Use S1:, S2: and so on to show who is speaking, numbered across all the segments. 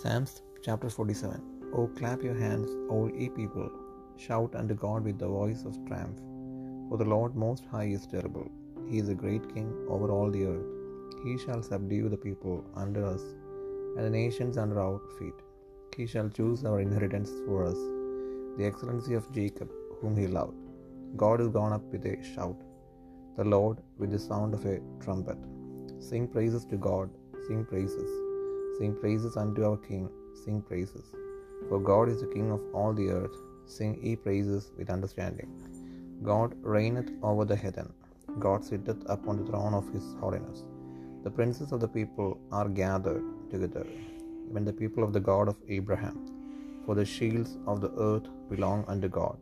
S1: Psalms chapter 47 Oh, clap your hands, all ye people. Shout unto God with the voice of triumph. For the Lord Most High is terrible. He is a great king over all the earth. He shall subdue the people under us, and the nations under our feet. He shall choose our inheritance for us, the excellency of Jacob, whom he loved. God is gone up with a shout, the Lord with the sound of a trumpet. Sing praises to God, sing praises. Sing praises unto our King, sing praises. For God is the King of all the earth, sing ye praises with understanding. God reigneth over the heathen, God sitteth upon the throne of his holiness. The princes of the people are gathered together, even the people of the God of Abraham. For the shields of the earth belong unto God,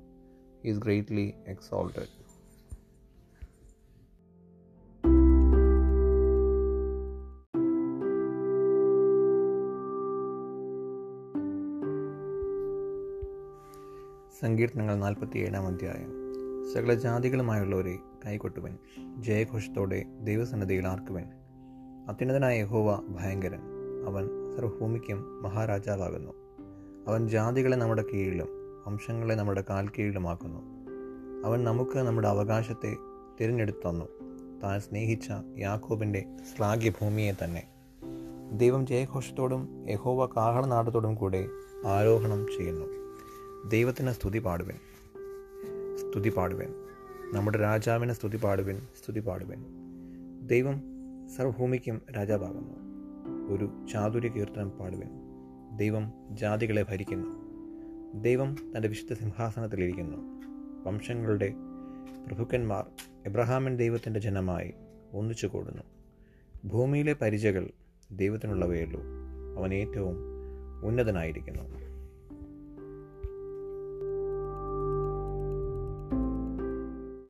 S1: he is greatly exalted. സങ്കീർത്തനങ്ങൾ നാൽപ്പത്തിയേഴാം അധ്യായം. സകല ജാതികളുമായുള്ളവരെ കൈകൊട്ടുവൻ ജയഘോഷത്തോടെ ദൈവസന്നദ്ധയിൽ ആർക്കുവൻ. അത്യുന്നതനായ യഹോവ ഭയങ്കരൻ അവൻ സർവഭൂമിക്കും മഹാരാജാവാകുന്നു. അവൻ ജാതികളെ നമ്മുടെ കീഴിലും വംശങ്ങളെ നമ്മുടെ കാൽ കീഴിലുമാക്കുന്നു. അവൻ നമുക്ക് നമ്മുടെ അവകാശത്തെ തിരഞ്ഞെടുത്തു തന്നു. താൻ സ്നേഹിച്ച യാക്കോബിന്റെ ശ്ലാഘ്യഭൂമിയെ തന്നെ. ദൈവം ജയഘോഷത്തോടും യഹോവ കാഹളനാടത്തോടും കൂടെ ആരോഹണം ചെയ്യുന്നു. ദൈവത്തിന് സ്തുതി പാടുവൻ. സ്തുതി പാടുവൻ. നമ്മുടെ രാജാവിന് സ്തുതി പാടുവൻ സ്തുതി പാടുവൻ. ദൈവം സർവഭൂമിക്കും രാജാവാകുന്നു. ഒരു ചാതുര്യ കീർത്തനം പാടുവൻ. ദൈവം ജാതികളെ ഭരിക്കുന്നു. ദൈവം തന്റെ വിശുദ്ധ സിംഹാസനത്തിലിരിക്കുന്നു വംശങ്ങളുടെ പ്രഭുക്കന്മാർ എബ്രഹാമൻ ദൈവത്തിന്റെ ജനമായി ഒന്നിച്ചു കൂടുന്നു. ഭൂമിയിലെ പരിചകൾ ദൈവത്തിനുള്ളവയുള്ളൂ അവൻ ഏറ്റവും ഉന്നതനായിരിക്കുന്നു.